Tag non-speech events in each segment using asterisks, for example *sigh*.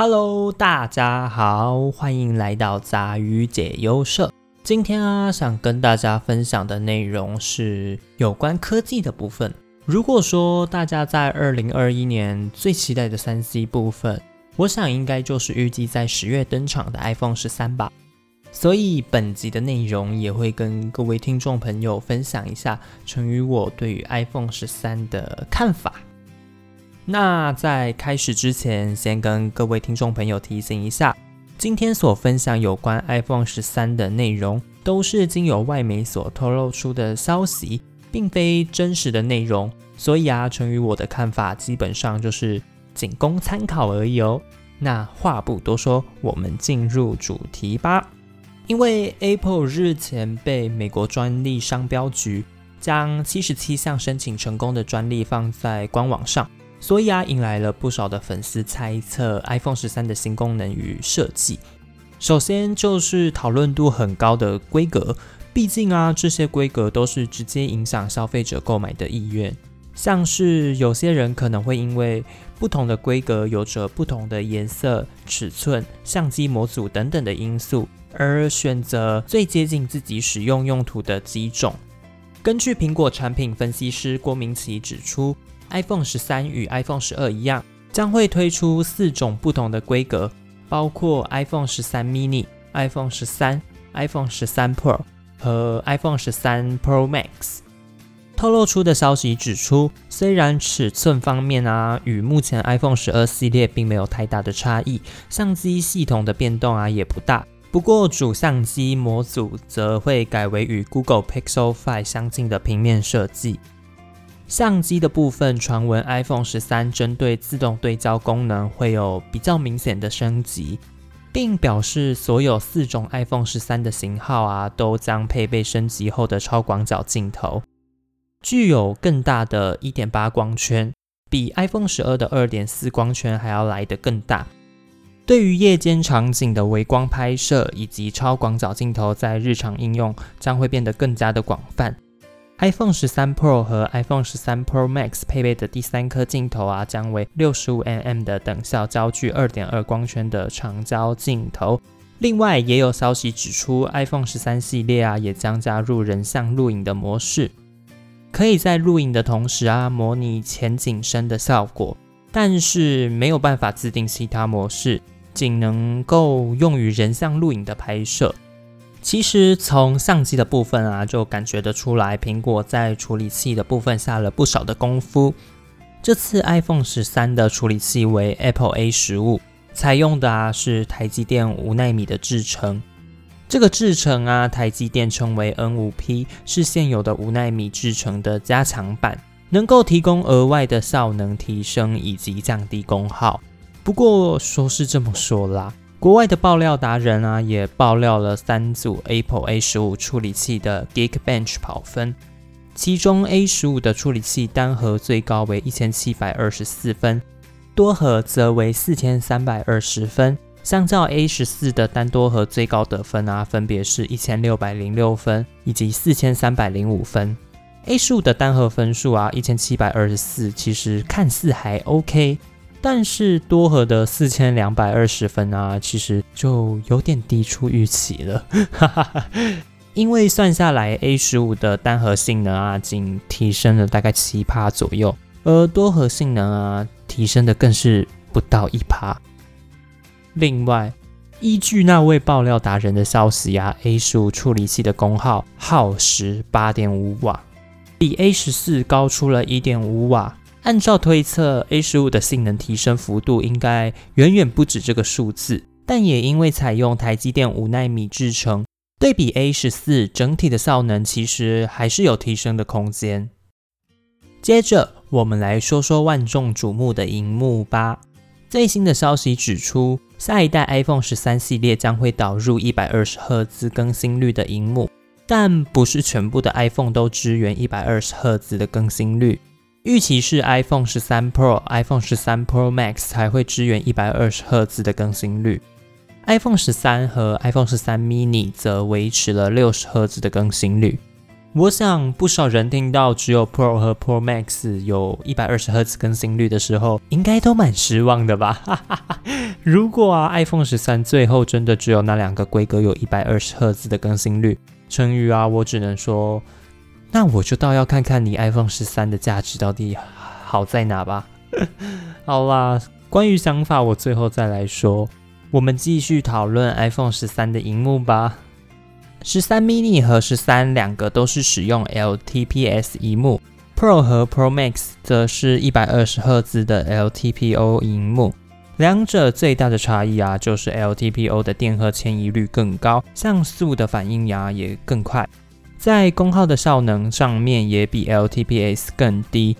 Hello，大家好，欢迎来到杂鱼解忧社。今天啊，想跟大家分享的内容是有关科技的部分。如果说大家在二零二一年最期待的三 C 部分，我想应该就是预计在十月登场的 iPhone 十三吧。所以本集的内容也会跟各位听众朋友分享一下，成于我对于 iPhone 十三的看法。那在开始之前，先跟各位听众朋友提醒一下，今天所分享有关 iPhone 十三的内容，都是经由外媒所透露出的消息，并非真实的内容。所以啊，成于我的看法基本上就是仅供参考而已哦。那话不多说，我们进入主题吧。因为 Apple 日前被美国专利商标局将七十七项申请成功的专利放在官网上。所以啊，引来了不少的粉丝猜测 iPhone 十三的新功能与设计。首先就是讨论度很高的规格，毕竟啊，这些规格都是直接影响消费者购买的意愿。像是有些人可能会因为不同的规格有着不同的颜色、尺寸、相机模组等等的因素，而选择最接近自己使用用途的机种。根据苹果产品分析师郭明奇指出。iPhone 十三与 iPhone 十二一样，将会推出四种不同的规格，包括 iPhone 十三 mini、iPhone 十三、iPhone 十三 Pro 和 iPhone 十三 Pro Max。透露出的消息指出，虽然尺寸方面啊与目前 iPhone 十二系列并没有太大的差异，相机系统的变动啊也不大，不过主相机模组则会改为与 Google Pixel 5相近的平面设计。相机的部分，传闻 iPhone 十三针对自动对焦功能会有比较明显的升级，并表示所有四种 iPhone 十三的型号啊，都将配备升级后的超广角镜头，具有更大的一点八光圈，比 iPhone 十二的二点四光圈还要来得更大。对于夜间场景的微光拍摄以及超广角镜头，在日常应用将会变得更加的广泛。iPhone 十三 Pro 和 iPhone 十三 Pro Max 配备的第三颗镜头啊，将为六十五 mm 的等效焦距二点二光圈的长焦镜头。另外，也有消息指出，iPhone 十三系列啊，也将加入人像录影的模式，可以在录影的同时啊，模拟前景深的效果，但是没有办法自定其他模式，仅能够用于人像录影的拍摄。其实从相机的部分啊，就感觉得出来，苹果在处理器的部分下了不少的功夫。这次 iPhone 十三的处理器为 Apple A 十五，采用的啊是台积电五纳米的制程。这个制程啊，台积电称为 N 五 P，是现有的五纳米制程的加强版，能够提供额外的效能提升以及降低功耗。不过说是这么说啦。国外的爆料达人啊，也爆料了三组 Apple A 十五处理器的 Geekbench 跑分，其中 A 十五的处理器单核最高为一千七百二十四分，多核则为四千三百二十分。相较 A 十四的单多核最高得分啊，分别是一千六百零六分以及四千三百零五分。A 十五的单核分数啊，一千七百二十四，其实看似还 OK。但是多核的四千两百二十分啊，其实就有点低出预期了，*laughs* 因为算下来 A 十五的单核性能啊，仅提升了大概七趴左右，而多核性能啊，提升的更是不到一趴。另外，依据那位爆料达人的消息啊，A 十五处理器的功耗耗时八点五瓦，比 A 十四高出了一点五瓦。按照推测，A 十五的性能提升幅度应该远远不止这个数字，但也因为采用台积电五纳米制程，对比 A 十四，整体的效能其实还是有提升的空间。接着，我们来说说万众瞩目的荧幕吧。最新的消息指出，下一代 iPhone 十三系列将会导入一百二十赫兹更新率的荧幕，但不是全部的 iPhone 都支援一百二十赫兹的更新率。预期是 iPhone 十三 Pro、iPhone 十三 Pro Max 才会支援一百二十赫兹的更新率，iPhone 十三和 iPhone 十三 mini 则维持了六十赫兹的更新率。我想不少人听到只有 Pro 和 Pro Max 有一百二十赫兹更新率的时候，应该都蛮失望的吧？*laughs* 如果啊 iPhone 十三最后真的只有那两个规格有一百二十赫兹的更新率，成语啊，我只能说，那我就倒要看看你 iPhone 十三的价值到底好在哪吧。*laughs* 好啦，关于想法，我最后再来说。我们继续讨论 iPhone 十三的荧幕吧。十三 mini 和十三两个都是使用 LTPS 荧幕，Pro 和 Pro Max 则是一百二十赫兹的 LTPO 荧幕。两者最大的差异啊，就是 LTPO 的电荷迁移率更高，像素的反应呀也更快，在功耗的效能上面也比 LTPS 更低。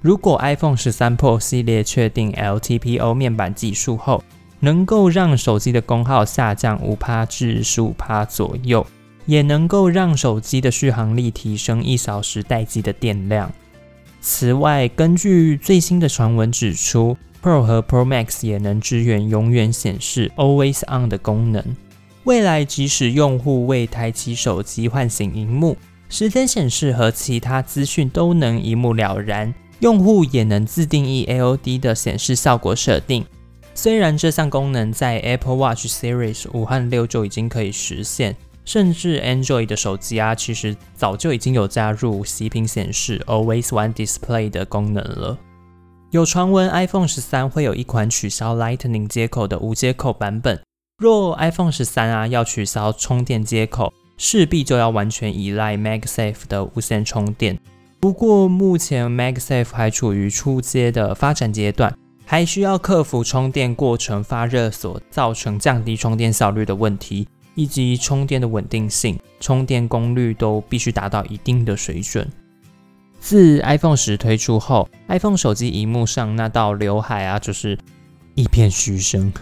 如果 iPhone 十三 Pro 系列确定 LTPO 面板技术后，能够让手机的功耗下降五帕至十五帕左右，也能够让手机的续航力提升一小时待机的电量。此外，根据最新的传闻指出，Pro 和 Pro Max 也能支援永远显示 Always On 的功能。未来，即使用户未抬起手机唤醒荧幕，时间显示和其他资讯都能一目了然。用户也能自定义 AOD 的显示效果设定。虽然这项功能在 Apple Watch Series 五和六就已经可以实现，甚至 Android 的手机啊，其实早就已经有加入息屏显示 Always One Display 的功能了。有传闻 iPhone 十三会有一款取消 Lightning 接口的无接口版本。若 iPhone 十三啊要取消充电接口，势必就要完全依赖 MagSafe 的无线充电。不过目前 MagSafe 还处于初阶的发展阶段。还需要克服充电过程发热所造成降低充电效率的问题，以及充电的稳定性、充电功率都必须达到一定的水准。自 iPhone 十推出后，iPhone 手机荧幕上那道刘海啊，就是一片嘘声。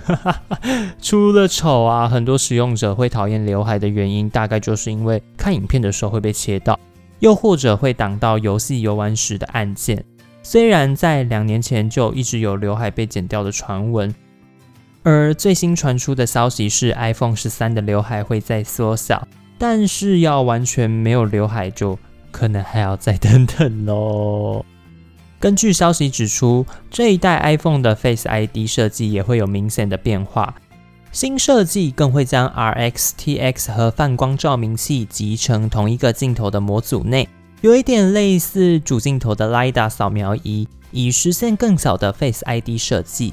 *laughs* 除了丑啊，很多使用者会讨厌刘海的原因，大概就是因为看影片的时候会被切到，又或者会挡到游戏游玩时的按键。虽然在两年前就一直有刘海被剪掉的传闻，而最新传出的消息是 iPhone 十三的刘海会再缩小，但是要完全没有刘海就可能还要再等等喽。根据消息指出，这一代 iPhone 的 Face ID 设计也会有明显的变化，新设计更会将 RXTX 和泛光照明器集成同一个镜头的模组内。有一点类似主镜头的 LiDAR 扫描仪，以实现更小的 Face ID 设计。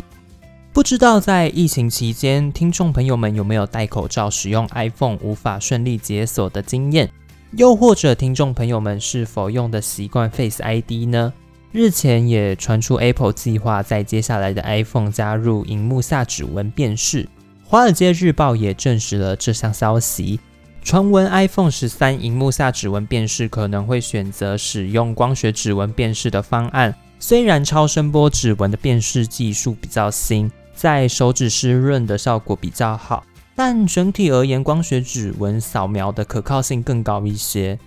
不知道在疫情期间，听众朋友们有没有戴口罩使用 iPhone 无法顺利解锁的经验？又或者听众朋友们是否用的习惯 Face ID 呢？日前也传出 Apple 计划在接下来的 iPhone 加入荧幕下指纹辨识，华尔街日报也证实了这项消息。传闻 iPhone 十三荧幕下指纹辨识可能会选择使用光学指纹辨识的方案。虽然超声波指纹的辨识技术比较新，在手指湿润的效果比较好，但整体而言，光学指纹扫描的可靠性更高一些。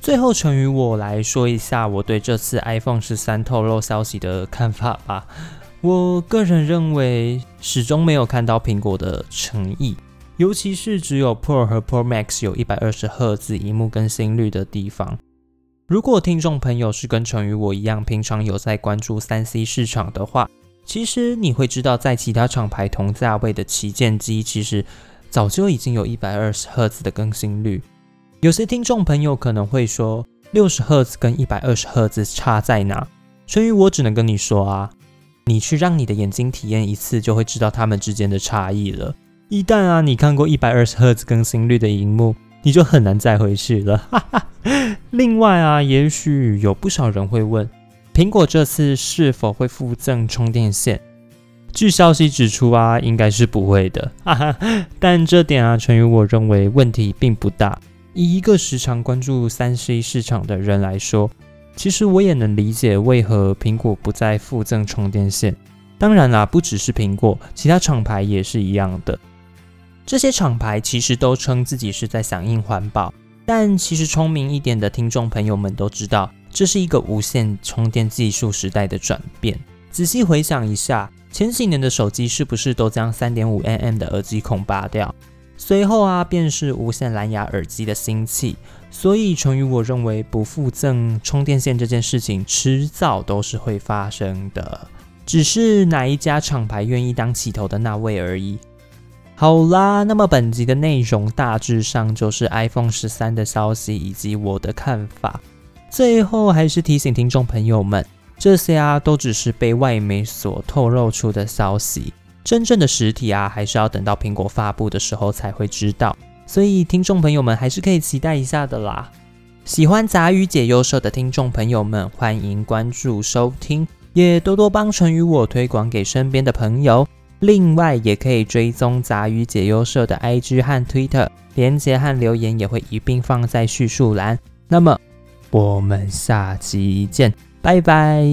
最后，成于我来说一下我对这次 iPhone 十三透露消息的看法吧。*laughs* 我个人认为，始终没有看到苹果的诚意。尤其是只有 Pro 和 Pro Max 有一百二十赫兹荧幕更新率的地方。如果听众朋友是跟成于我一样，平常有在关注三 C 市场的话，其实你会知道，在其他厂牌同价位的旗舰机，其实早就已经有一百二十赫兹的更新率。有些听众朋友可能会说，六十赫兹跟一百二十赫兹差在哪？成宇我只能跟你说啊，你去让你的眼睛体验一次，就会知道它们之间的差异了。一旦啊，你看过一百二十赫兹更新率的荧幕，你就很难再回去了。哈 *laughs* 哈另外啊，也许有不少人会问，苹果这次是否会附赠充电线？据消息指出啊，应该是不会的。哈 *laughs* 哈但这点啊，陈宇我认为问题并不大。以一个时常关注三 C 市场的人来说，其实我也能理解为何苹果不再附赠充电线。当然啦，不只是苹果，其他厂牌也是一样的。这些厂牌其实都称自己是在响应环保，但其实聪明一点的听众朋友们都知道，这是一个无线充电技术时代的转变。仔细回想一下，前几年的手机是不是都将3.5 mm 的耳机孔拔掉？随后啊，便是无线蓝牙耳机的兴起。所以，成于我认为不附赠充电线这件事情，迟早都是会发生的，只是哪一家厂牌愿意当起头的那位而已。好啦，那么本集的内容大致上就是 iPhone 十三的消息以及我的看法。最后还是提醒听众朋友们，这些啊都只是被外媒所透露出的消息，真正的实体啊还是要等到苹果发布的时候才会知道。所以，听众朋友们还是可以期待一下的啦。喜欢杂鱼解忧社的听众朋友们，欢迎关注收听，也多多帮成与我推广给身边的朋友。另外，也可以追踪杂鱼解忧社的 IG 和 Twitter，连接和留言也会一并放在叙述栏。那么，我们下期见，拜拜。